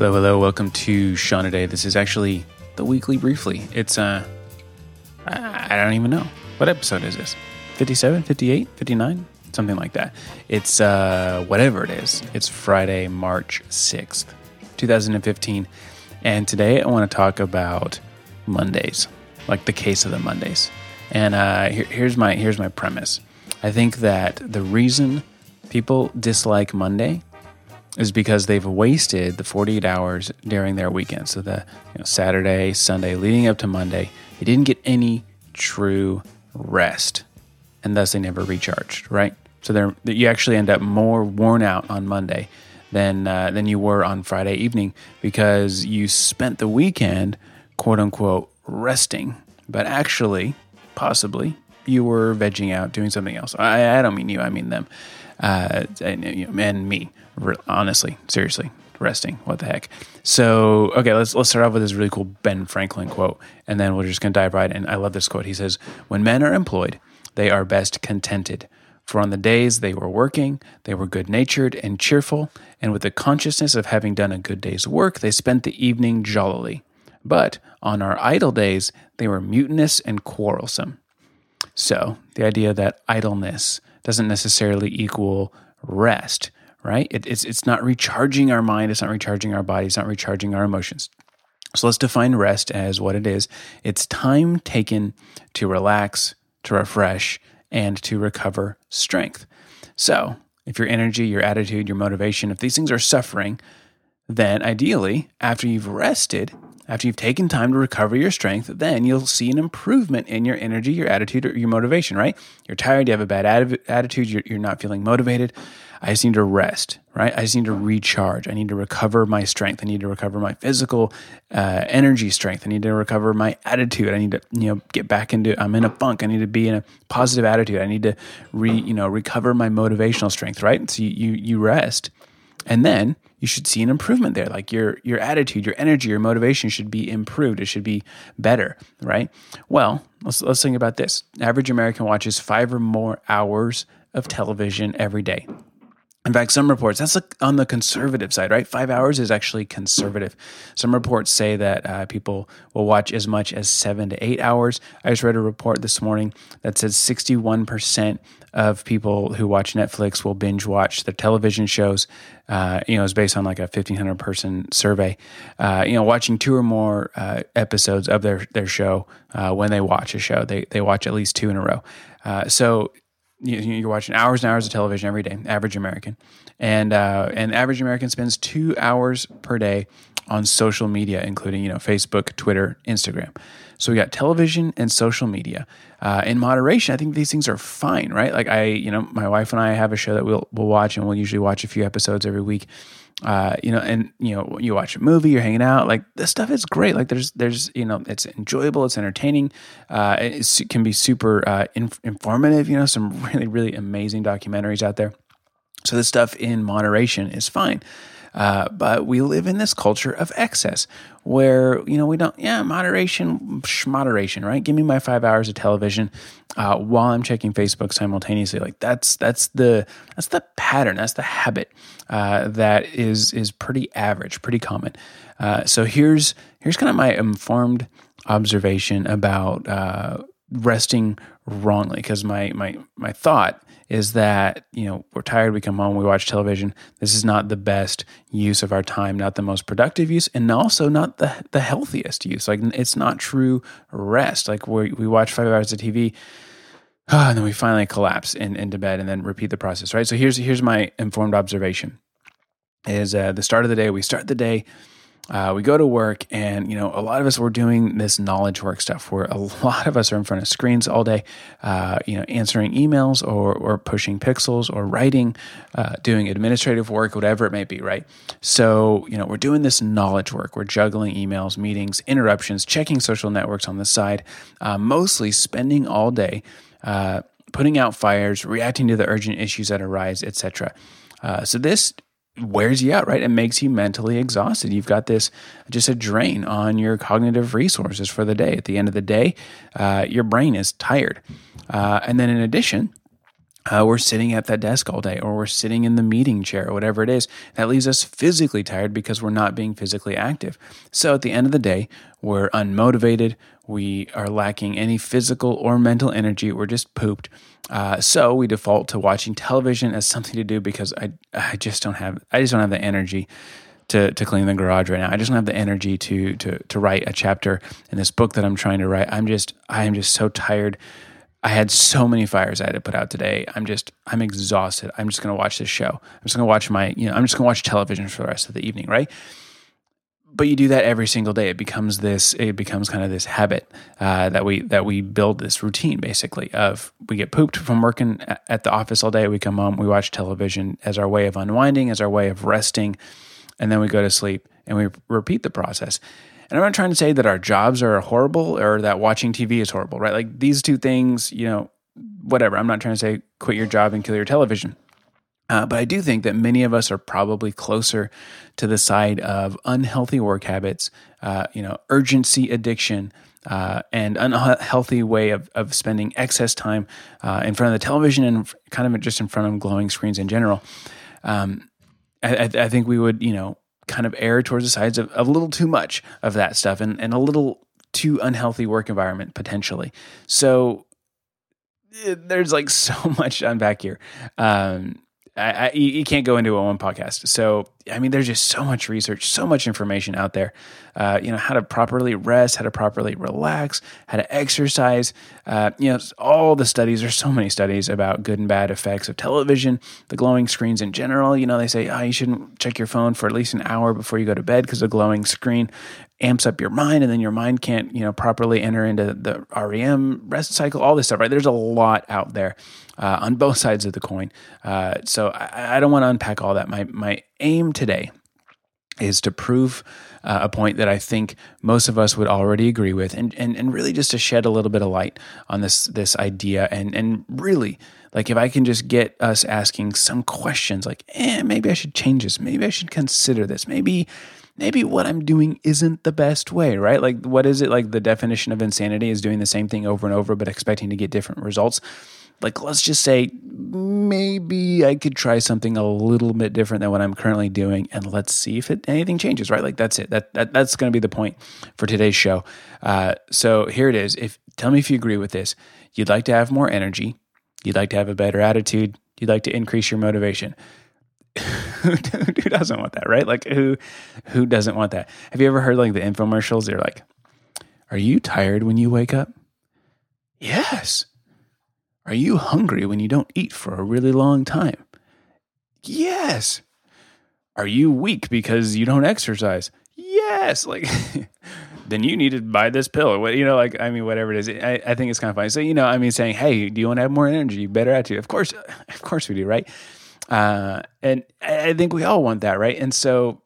Hello, hello. Welcome to Shawn Today. This is actually the weekly briefly. It's, uh, I I don't even know. What episode is this? 57, 58, 59? Something like that. It's, uh, whatever it is. It's Friday, March 6th, 2015. And today I want to talk about Mondays, like the case of the Mondays. And, uh, here, here's my, here's my premise. I think that the reason people dislike Monday is because they've wasted the 48 hours during their weekend. So the you know, Saturday, Sunday, leading up to Monday, they didn't get any true rest, and thus they never recharged. Right. So they're, you actually end up more worn out on Monday than uh, than you were on Friday evening because you spent the weekend, quote unquote, resting, but actually, possibly, you were vegging out, doing something else. I, I don't mean you, I mean them, uh, and, you know, and me. Honestly, seriously, resting. What the heck? So, okay, let's let's start off with this really cool Ben Franklin quote, and then we're just gonna dive right in. I love this quote. He says, "When men are employed, they are best contented." For on the days they were working, they were good natured and cheerful, and with the consciousness of having done a good day's work, they spent the evening jollily. But on our idle days, they were mutinous and quarrelsome. So, the idea that idleness doesn't necessarily equal rest, right? It, it's, it's not recharging our mind, it's not recharging our body, it's not recharging our emotions. So, let's define rest as what it is it's time taken to relax, to refresh, and to recover strength. So, if your energy, your attitude, your motivation, if these things are suffering, then ideally, after you've rested, after you've taken time to recover your strength, then you'll see an improvement in your energy, your attitude, or your motivation, right? You're tired, you have a bad attitude, you're, you're not feeling motivated. I just need to rest, right? I just need to recharge. I need to recover my strength. I need to recover my physical uh, energy strength. I need to recover my attitude. I need to, you know, get back into. I'm in a funk. I need to be in a positive attitude. I need to re, you know, recover my motivational strength, right? So you you, you rest, and then you should see an improvement there. Like your your attitude, your energy, your motivation should be improved. It should be better, right? Well, let's let's think about this. Average American watches five or more hours of television every day. In fact, some reports, that's on the conservative side, right? Five hours is actually conservative. Some reports say that uh, people will watch as much as seven to eight hours. I just read a report this morning that says 61% of people who watch Netflix will binge watch their television shows. Uh, you know, it's based on like a 1,500 person survey. Uh, you know, watching two or more uh, episodes of their, their show uh, when they watch a show, they, they watch at least two in a row. Uh, so you're watching hours and hours of television every day, average American, and uh, and average American spends two hours per day on social media, including you know Facebook, Twitter, Instagram. So we got television and social media. Uh, in moderation, I think these things are fine, right? Like I, you know, my wife and I have a show that we'll we'll watch, and we'll usually watch a few episodes every week. Uh, you know, and you know, you watch a movie, you're hanging out, like this stuff is great. Like there's, there's, you know, it's enjoyable, it's entertaining, uh, it can be super uh, inf- informative. You know, some really, really amazing documentaries out there. So this stuff in moderation is fine. Uh, but we live in this culture of excess where, you know, we don't, yeah, moderation, moderation, right? Give me my five hours of television uh, while I'm checking Facebook simultaneously. Like that's, that's the, that's the pattern. That's the habit uh, that is, is pretty average, pretty common. Uh, so here's, here's kind of my informed observation about uh, resting wrongly because my, my, my thought is that you know we're tired we come home we watch television. This is not the best use of our time not the most productive use and also not the, the healthiest use. Like it's not true rest. Like we we watch five hours of tv oh, and then we finally collapse in, into bed and then repeat the process right? So here's here's my informed observation is uh, the start of the day we start the day uh, we go to work and you know a lot of us we're doing this knowledge work stuff where a lot of us are in front of screens all day uh, you know answering emails or, or pushing pixels or writing uh, doing administrative work whatever it may be right? So you know we're doing this knowledge work. We're juggling emails meetings interruptions checking social networks on the side uh, mostly spending all day uh, putting out fires reacting to the urgent issues that arise etc uh, so this wears you out, right? It makes you mentally exhausted. You've got this just a drain on your cognitive resources for the day. At the end of the day, uh, your brain is tired. Uh, and then in addition, uh, we're sitting at that desk all day, or we're sitting in the meeting chair, or whatever it is. That leaves us physically tired because we're not being physically active. So at the end of the day, we're unmotivated. We are lacking any physical or mental energy. We're just pooped. Uh, so we default to watching television as something to do because I I just don't have I just don't have the energy to, to clean the garage right now. I just don't have the energy to to to write a chapter in this book that I'm trying to write. I'm just I am just so tired I had so many fires I had to put out today. I'm just, I'm exhausted. I'm just going to watch this show. I'm just going to watch my, you know, I'm just going to watch television for the rest of the evening, right? But you do that every single day. It becomes this, it becomes kind of this habit uh, that we that we build this routine basically of we get pooped from working at the office all day. We come home, we watch television as our way of unwinding, as our way of resting, and then we go to sleep and we repeat the process. And I'm not trying to say that our jobs are horrible or that watching TV is horrible, right? Like these two things, you know, whatever. I'm not trying to say quit your job and kill your television. Uh, but I do think that many of us are probably closer to the side of unhealthy work habits, uh, you know, urgency addiction, uh, and unhealthy way of, of spending excess time uh, in front of the television and kind of just in front of glowing screens in general. Um, I, I, think we would, you know, kind of err towards the sides of, of a little too much of that stuff and, and a little too unhealthy work environment potentially. So eh, there's like so much to unpack here. Um, I, I, you can't go into a one podcast. So, I mean, there's just so much research, so much information out there. Uh, you know, how to properly rest, how to properly relax, how to exercise. Uh, you know, all the studies. There's so many studies about good and bad effects of television, the glowing screens in general. You know, they say, oh, you shouldn't check your phone for at least an hour before you go to bed because the glowing screen amps up your mind, and then your mind can't, you know, properly enter into the REM rest cycle. All this stuff, right? There's a lot out there uh, on both sides of the coin. Uh, so I, I don't want to unpack all that. My my aim today is to prove uh, a point that I think most of us would already agree with, and, and and really just to shed a little bit of light on this this idea, and and really like if I can just get us asking some questions, like, eh, maybe I should change this, maybe I should consider this, maybe maybe what I'm doing isn't the best way, right? Like, what is it like? The definition of insanity is doing the same thing over and over, but expecting to get different results like let's just say maybe I could try something a little bit different than what I'm currently doing, and let's see if it, anything changes. Right, like that's it. That, that that's going to be the point for today's show. Uh, so here it is. If tell me if you agree with this. You'd like to have more energy. You'd like to have a better attitude. You'd like to increase your motivation. who doesn't want that, right? Like who who doesn't want that? Have you ever heard like the infomercials? They're like, "Are you tired when you wake up?" Yes. Are you hungry when you don't eat for a really long time? Yes. Are you weak because you don't exercise? Yes. Like, then you need to buy this pill what, you know, like, I mean, whatever it is. I, I think it's kind of funny. So, you know, I mean, saying, hey, do you want to have more energy? Better attitude. Of course, of course we do, right? Uh, and I think we all want that, right? And so,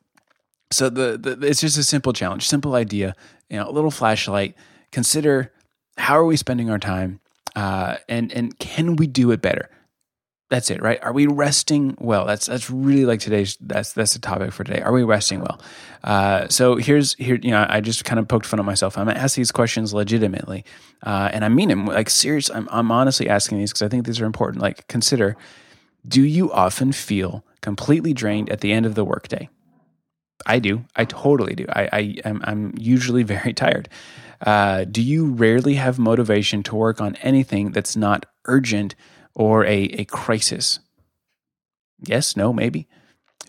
so the, the it's just a simple challenge, simple idea, you know, a little flashlight. Consider how are we spending our time? Uh, and and can we do it better? That's it, right? Are we resting well? That's that's really like today's. That's that's the topic for today. Are we resting well? Uh, so here's here. You know, I just kind of poked fun at myself. I'm gonna these questions legitimately, uh, and I mean them like serious. I'm I'm honestly asking these because I think these are important. Like, consider: Do you often feel completely drained at the end of the workday? I do. I totally do. I, I am I'm usually very tired. Uh, do you rarely have motivation to work on anything that's not urgent or a, a crisis? Yes, no, maybe.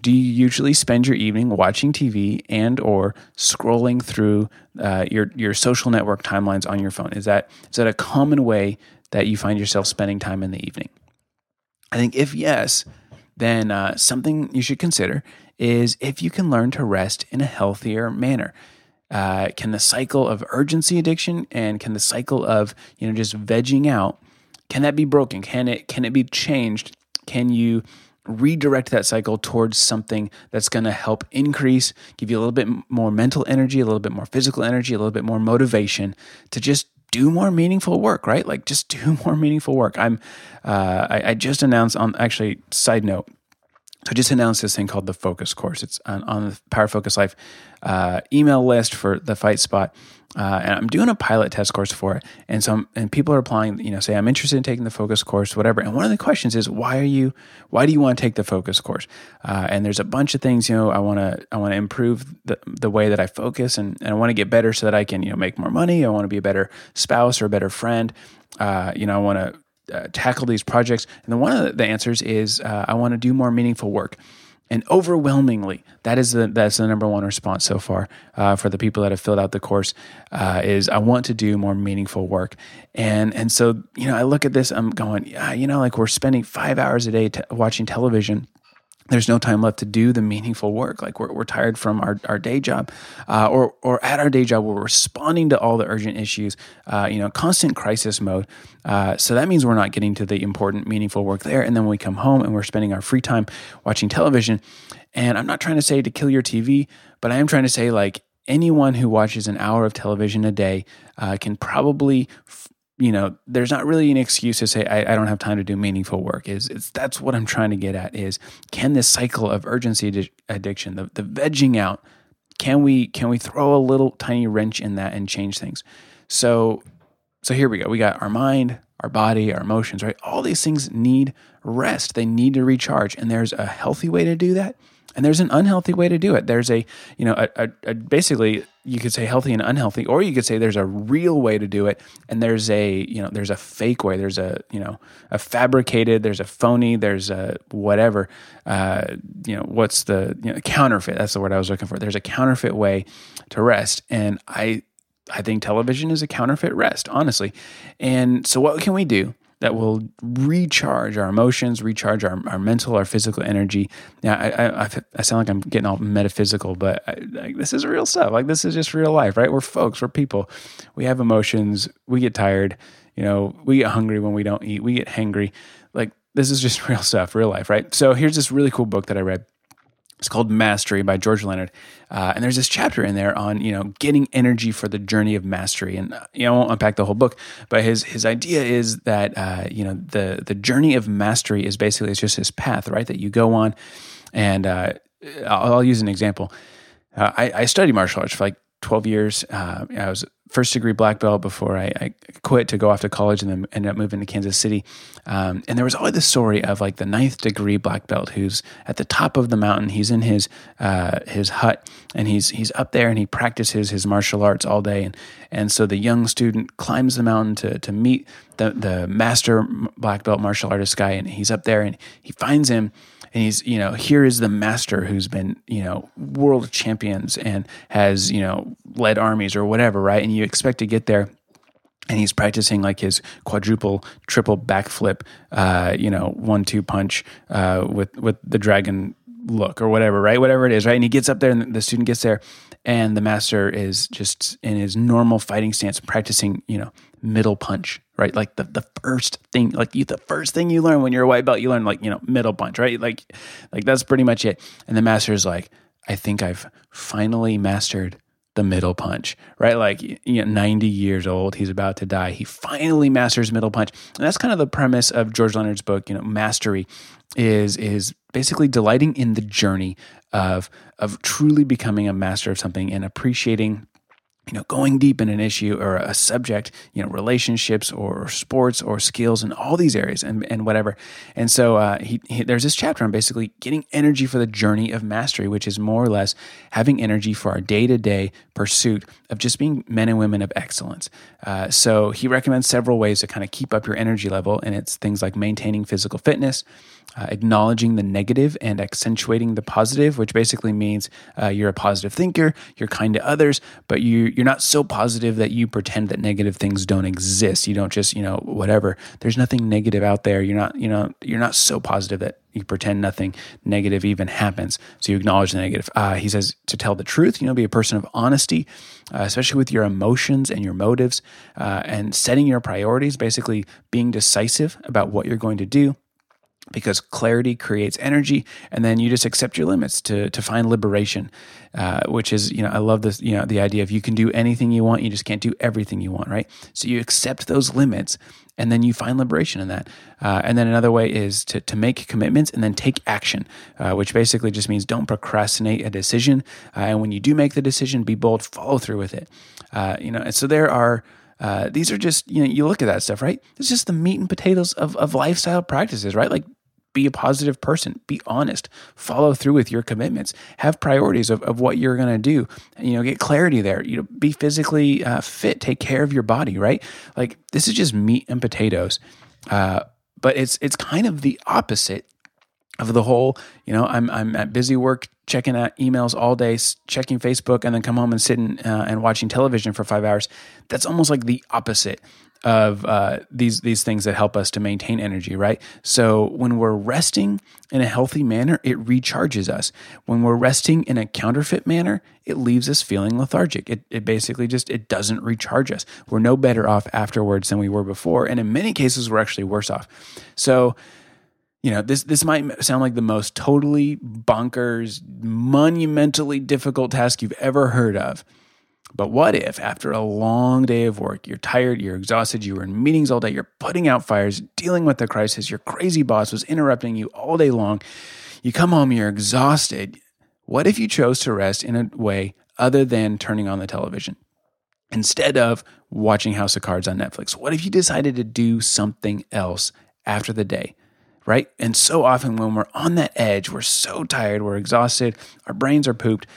Do you usually spend your evening watching TV and or scrolling through uh, your your social network timelines on your phone? Is that is that a common way that you find yourself spending time in the evening? I think if yes, then uh, something you should consider is if you can learn to rest in a healthier manner. Uh, can the cycle of urgency addiction and can the cycle of you know just vegging out can that be broken? Can it can it be changed? Can you redirect that cycle towards something that's going to help increase, give you a little bit more mental energy, a little bit more physical energy, a little bit more motivation to just do more meaningful work, right? Like just do more meaningful work. I'm, uh, I, I just announced on actually side note, So I just announced this thing called the Focus Course. It's on, on the Power Focus Life uh, email list for the Fight Spot, uh, and I'm doing a pilot test course for it. And so, I'm, and people are applying. You know, say I'm interested in taking the Focus Course, whatever. And one of the questions is, why are you? Why do you want to take the Focus Course? Uh, and there's a bunch of things. You know, I want to I want to improve the the way that I focus, and, and I want to get better so that I can you know make more money. I want to be a better spouse or a better friend. Uh, you know, I want to uh, tackle these projects? And then one of the answers is uh, I want to do more meaningful work. And overwhelmingly, that is the that's the number one response so far uh, for the people that have filled out the course uh, is I want to do more meaningful work. And and so you know I look at this, I'm going, yeah, you know, like we're spending five hours a day t- watching television there's no time left to do the meaningful work. Like we're, we're tired from our, our day job, uh, or or at our day job, we're responding to all the urgent issues. Uh, you know, constant crisis mode. Uh, so that means we're not getting to the important, meaningful work there. And then when we come home and we're spending our free time watching television. And I'm not trying to say to kill your TV, but I am trying to say like anyone who watches an hour of television a day uh, can probably f- you know, there's not really an excuse to say I, I, don't have time to do meaningful work. Is it's that's what I'm trying to get at. Is can this cycle of urgency addiction, the the vegging out, can we can we throw a little tiny wrench in that and change things? So so here we go. We got our mind, our body, our emotions, right? All these things need rest. They need to recharge, and there's a healthy way to do that and there's an unhealthy way to do it. There's a, you know, a, a, a basically you could say healthy and unhealthy, or you could say there's a real way to do it, and there's a, you know, there's a fake way. There's a, you know, a fabricated. There's a phony. There's a whatever. Uh, you know, what's the you know, counterfeit? That's the word I was looking for. There's a counterfeit way to rest, and I, I think television is a counterfeit rest, honestly. And so, what can we do? That will recharge our emotions, recharge our, our mental, our physical energy. Yeah, I, I, I sound like I'm getting all metaphysical, but I, like, this is real stuff. Like this is just real life, right? We're folks, we're people. We have emotions. We get tired. You know, we get hungry when we don't eat. We get hangry. Like this is just real stuff, real life, right? So here's this really cool book that I read it's called Mastery by George Leonard, uh, and there's this chapter in there on you know getting energy for the journey of mastery. And uh, you know, I won't unpack the whole book, but his his idea is that uh, you know the the journey of mastery is basically it's just this path, right, that you go on. And uh, I'll, I'll, use an example. Uh, I, I studied martial arts for like 12 years. Uh, I was first degree black belt before I, I, quit to go off to college and then ended up moving to Kansas City. Um, and there was always this story of like the ninth degree black belt who's at the top of the mountain. He's in his uh, his hut and he's he's up there and he practices his martial arts all day. And and so the young student climbs the mountain to to meet the the master black belt martial artist guy, and he's up there and he finds him and he's you know here is the master who's been you know world champions and has you know led armies or whatever right? And you expect to get there. And he's practicing like his quadruple triple backflip uh, you know one two punch uh, with with the dragon look or whatever right? Whatever it is right? And he gets up there and the student gets there and the master is just in his normal fighting stance practicing you know middle punch right? Like the, the first thing like you the first thing you learn when you're a white belt you learn like you know middle punch right? Like like that's pretty much it. And the master is like i think i've finally mastered the middle punch right? Like you know 90 years old he's about to die. He finally masters middle punch. And that's kind of the premise of george leonard's book you know mastery is is basically delighting in the journey of of truly becoming a master of something and appreciating you know, going deep in an issue or a subject, you know, relationships or sports or skills and all these areas and, and whatever. And so uh, he, he, there's this chapter on basically getting energy for the journey of mastery, which is more or less having energy for our day to day pursuit of just being men and women of excellence. Uh, so he recommends several ways to kind of keep up your energy level, and it's things like maintaining physical fitness uh, acknowledging the negative and accentuating the positive, which basically means uh, you're a positive thinker, you're kind to others, but you you're not so positive that you pretend that negative things don't exist. You don't just you know whatever. There's nothing negative out there. You're not you know you're not so positive that you pretend nothing negative even happens. So you acknowledge the negative. Uh, he says to tell the truth, you know, be a person of honesty, uh, especially with your emotions and your motives, uh, and setting your priorities. Basically, being decisive about what you're going to do because clarity creates energy and then you just accept your limits to to find liberation uh, which is you know i love this you know the idea of you can do anything you want you just can't do everything you want right? So you accept those limits and then you find liberation in that. Uh, and then another way is to, to make commitments and then take action uh, which basically just means don't procrastinate a decision. Uh, and when you do make the decision be bold follow through with it. Uh, you know and so there are uh, these are just you know you look at that stuff right? It's just the meat and potatoes of, of lifestyle practices right? Like be a positive person. Be honest. Follow through with your commitments. Have priorities of, of what you're going to do. You know get clarity there. You know be physically uh, fit. Take care of your body right? Like this is just meat and potatoes. Uh, but it's it's kind of the opposite of the whole, you know, I'm I'm at busy work, checking out emails all day, checking Facebook, and then come home and sitting uh, and watching television for five hours. That's almost like the opposite of uh, these these things that help us to maintain energy, right? So when we're resting in a healthy manner, it recharges us. When we're resting in a counterfeit manner, it leaves us feeling lethargic. It, it basically just it doesn't recharge us. We're no better off afterwards than we were before, and in many cases, we're actually worse off. So you know this this might sound like the most totally bonkers monumentally difficult task you've ever heard of but what if after a long day of work you're tired you're exhausted you were in meetings all day you're putting out fires dealing with the crisis your crazy boss was interrupting you all day long you come home you're exhausted what if you chose to rest in a way other than turning on the television instead of watching house of cards on netflix what if you decided to do something else after the day right? And so often when we're on that edge, we're so tired, we're exhausted, our brains are pooped,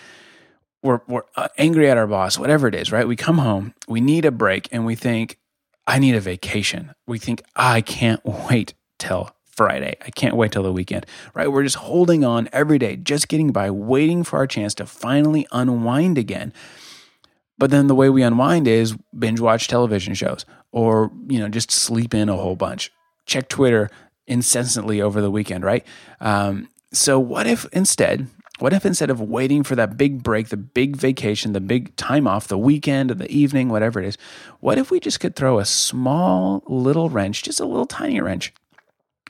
we're, we're uh, angry at our boss, whatever it is, right? We come home, we need a break, and we think, I need a vacation. We think, I can't wait till Friday. I can't wait till the weekend, right? We're just holding on every day, just getting by, waiting for our chance to finally unwind again. But then the way we unwind is binge watch television shows or, you know, just sleep in a whole bunch. Check Twitter, incessantly over the weekend, right? Um, so, what if instead, what if instead of waiting for that big break, the big vacation, the big time off, the weekend, the evening, whatever it is, what if we just could throw a small little wrench, just a little tiny wrench,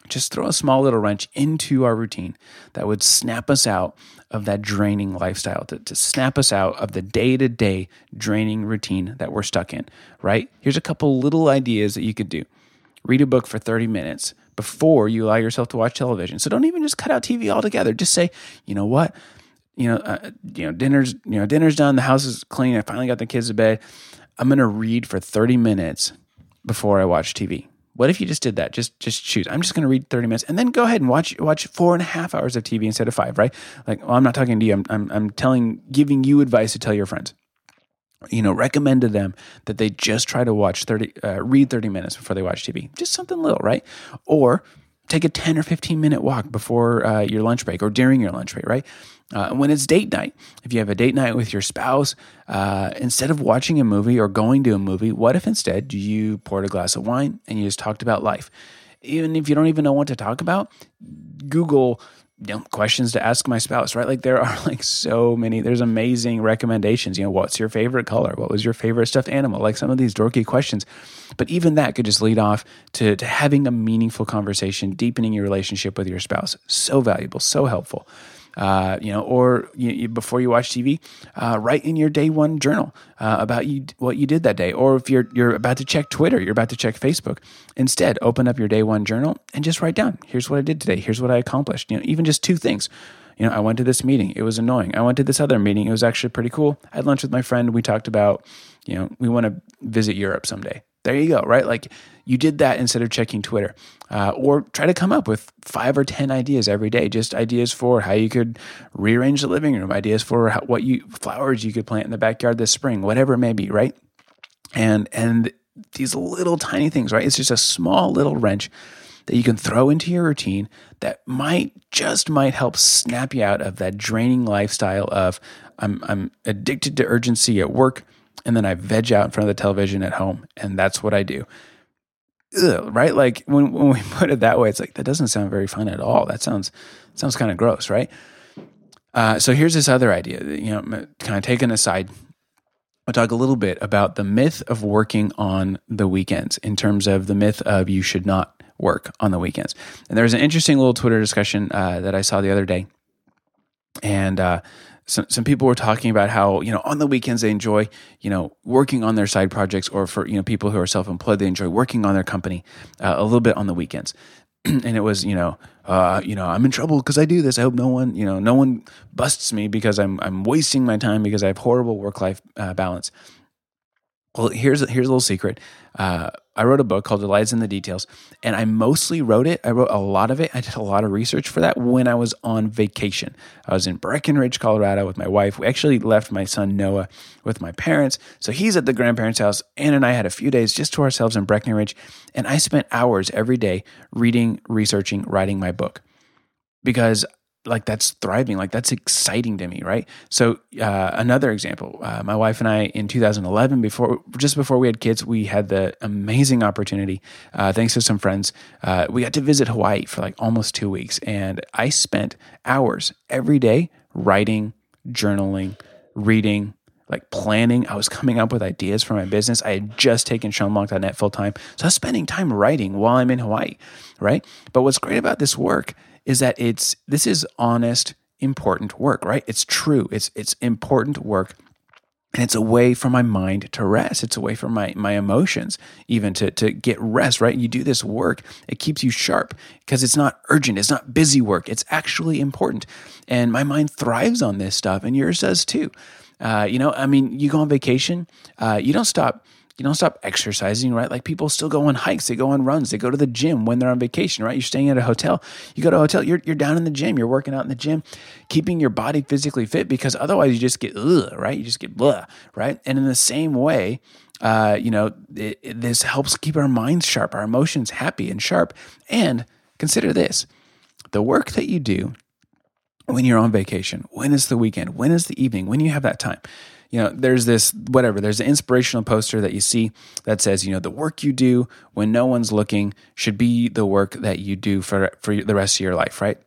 just throw a small little wrench into our routine that would snap us out of that draining lifestyle, to, to snap us out of the day to day draining routine that we're stuck in, right? Here's a couple little ideas that you could do read a book for 30 minutes before you allow yourself to watch television. So don't even just cut out TV altogether. Just say, you know what? You know, uh, you know, dinner's you know dinner's done. The house is clean. I finally got the kids to bed. I'm gonna read for 30 minutes before I watch TV. What if you just did that? Just just choose. I'm just going to read 30 minutes and then go ahead and watch watch four and a half hours of TV instead of five, right? Like, well, I'm not talking to you. I'm, I'm, I'm telling, giving you advice to tell your friends you know, recommend to them that they just try to watch 30, uh, read 30 minutes before they watch TV. Just something little, right? Or take a 10 or 15 minute walk before uh, your lunch break or during your lunch break, right? Uh, when it's date night, if you have a date night with your spouse, uh, instead of watching a movie or going to a movie, what if instead you poured a glass of wine and you just talked about life? Even if you don't even know what to talk about, Google questions to ask my spouse, right? Like there are like so many, there's amazing recommendations. You know, what's your favorite color? What was your favorite stuffed animal? Like some of these dorky questions. But even that could just lead off to, to having a meaningful conversation, deepening your relationship with your spouse. So valuable, so helpful uh, you know, or you, you, before you watch TV, uh, write in your day one journal uh, about you what you did that day. Or if you're you're about to check Twitter, you're about to check Facebook, instead open up your day one journal and just write down, here's what I did today, here's what I accomplished. You know, even just two things. You know, I went to this meeting, it was annoying. I went to this other meeting, it was actually pretty cool. I had lunch with my friend, we talked about, you know, we want to visit Europe someday. There you go, right? Like you did that instead of checking Twitter. Uh, or try to come up with five or 10 ideas every day, just ideas for how you could rearrange the living room, ideas for how, what you flowers you could plant in the backyard this spring, whatever it may be, right? And, and these little tiny things, right? It's just a small little wrench that you can throw into your routine that might just might help snap you out of that draining lifestyle of I'm I'm addicted to urgency at work and then I veg out in front of the television at home and that's what I do ugh, right? Like when, when we put it that way, it's like that doesn't sound very fun at all. That sounds sounds kind of gross, right? Uh, so here's this other idea. You know, kind of taken aside. I'll talk a little bit about the myth of working on the weekends in terms of the myth of you should not work on the weekends. And there was an interesting little Twitter discussion uh, that I saw the other day, and uh, some some people were talking about how you know on the weekends they enjoy you know working on their side projects, or for you know people who are self employed they enjoy working on their company uh, a little bit on the weekends. and it was you know uh, you know I'm in trouble because I do this. I hope no one you know no one busts me because I'm I'm wasting my time because I have horrible work life uh, balance. Well, here's here's a little secret. I wrote a book called Delights in the Details," and I mostly wrote it. I wrote a lot of it. I did a lot of research for that when I was on vacation. I was in Breckenridge, Colorado, with my wife. We actually left my son Noah with my parents, so he's at the grandparents' house. Ann and I had a few days just to ourselves in Breckenridge, and I spent hours every day reading, researching, writing my book because like that's thriving like that's exciting to me right so uh, another example uh, my wife and i in 2011 before just before we had kids we had the amazing opportunity uh, thanks to some friends uh, we got to visit hawaii for like almost two weeks and i spent hours every day writing journaling reading like planning. I was coming up with ideas for my business. I had just taken ShawnBlanc.net full time. So I was spending time writing while I'm in Hawaii, right? But what's great about this work is that it's this is honest, important work, right? It's true. It's it's important work. And it's a way for my mind to rest. It's a way for my my emotions even to to get rest, right? You do this work, it keeps you sharp because it's not urgent, it's not busy work. It's actually important. And my mind thrives on this stuff and yours does too. Uh, you know, I mean, you go on vacation, uh, you don't stop you don't stop exercising, right? Like people still go on hikes, they go on runs, they go to the gym when they're on vacation, right? You're staying at a hotel, you go to a hotel, you're, you're down in the gym, you're working out in the gym, keeping your body physically fit because otherwise you just get, ugh, right? You just get blah, right? And in the same way, uh, you know, it, it, this helps keep our minds sharp, our emotions happy and sharp. And consider this the work that you do when you're on vacation, when is the weekend, when is the evening, when you have that time you know, there's this whatever, there's an inspirational poster that you see that says, you know, the work you do when no one's looking should be the work that you do for for the rest of your life, right?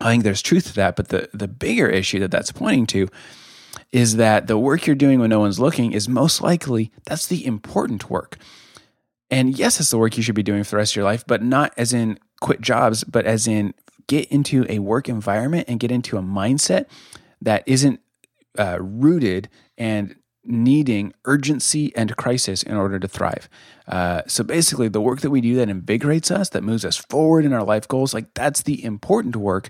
I think there's truth to that, but the the bigger issue that that's pointing to is that the work you're doing when no one's looking is most likely that's the important work. And yes, it's the work you should be doing for the rest of your life, but not as in quit jobs, but as in get into a work environment and get into a mindset that isn't uh, rooted and needing urgency and crisis in order to thrive. Uh, so basically, the work that we do that invigorates us, that moves us forward in our life goals, like that's the important work.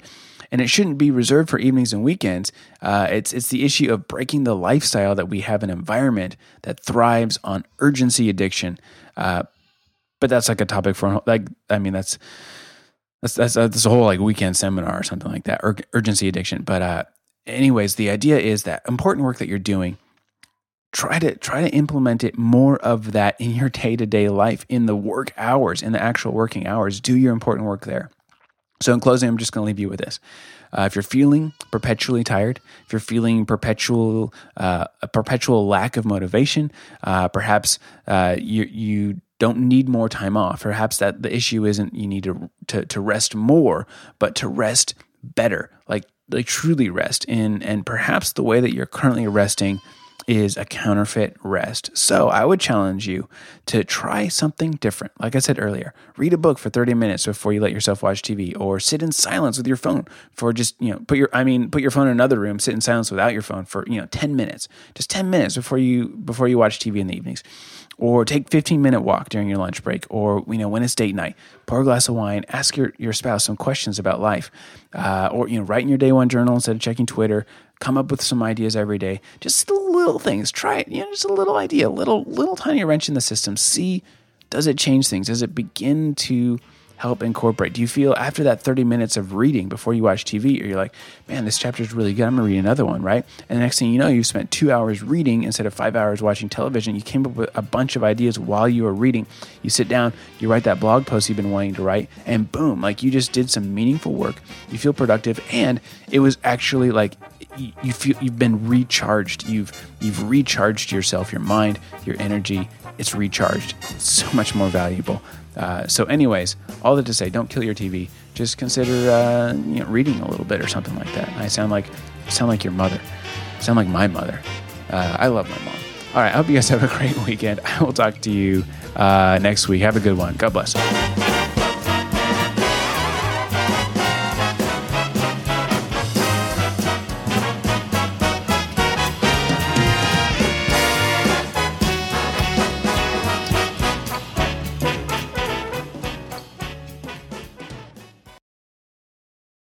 And it shouldn't be reserved for evenings and weekends. Uh, it's it's the issue of breaking the lifestyle that we have an environment that thrives on urgency addiction. Uh, but that's like a topic for like I mean that's that's that's, that's a whole like weekend seminar or something like that. Ur- urgency addiction. But uh, anyways, the idea is that important work that you're doing, try to try to implement it more of that in your day-to-day life in the work hours, in the actual working hours. Do your important work there. So in closing, I'm just going to leave you with this. Uh, if you're feeling perpetually tired, if you're feeling perpetual uh, a perpetual lack of motivation, uh, perhaps uh, you you don't need more time off. Perhaps that the issue isn't you need to, to to rest more, but to rest better. Like like truly rest in and perhaps the way that you're currently resting is a counterfeit rest. So I would challenge you to try something different. Like I said earlier, read a book for 30 minutes before you let yourself watch TV or sit in silence with your phone for just, you know, put your I mean, put your phone in another room, sit in silence without your phone for, you know, 10 minutes. Just 10 minutes before you before you watch TV in the evenings or take 15 minute walk during your lunch break or you know when it's date night pour a glass of wine ask your, your spouse some questions about life uh, or you know write in your day one journal instead of checking twitter come up with some ideas every day just little things try it you know just a little idea little little tiny wrench in the system see does it change things does it begin to help incorporate? Do you feel after that 30 minutes of reading before you watch TV, or you're like, man, this chapter is really good. I'm to read another one, right? And the next thing you know, you've spent two hours reading instead of five hours watching television. You came up with a bunch of ideas while you were reading. You sit down, you write that blog post you've been wanting to write, and boom, like you just did some meaningful work. You feel productive, and it was actually like you feel you've been recharged. You've you've recharged yourself, your mind, your energy. It's recharged. It's so much more valuable. Uh, so, anyways, all that to say, don't kill your TV. Just consider uh, you know, reading a little bit or something like that. I sound like sound like your mother. I sound like my mother. Uh, I love my mom. All right, I hope you guys have a great weekend. I will talk to you uh, next week. Have a good one. God bless.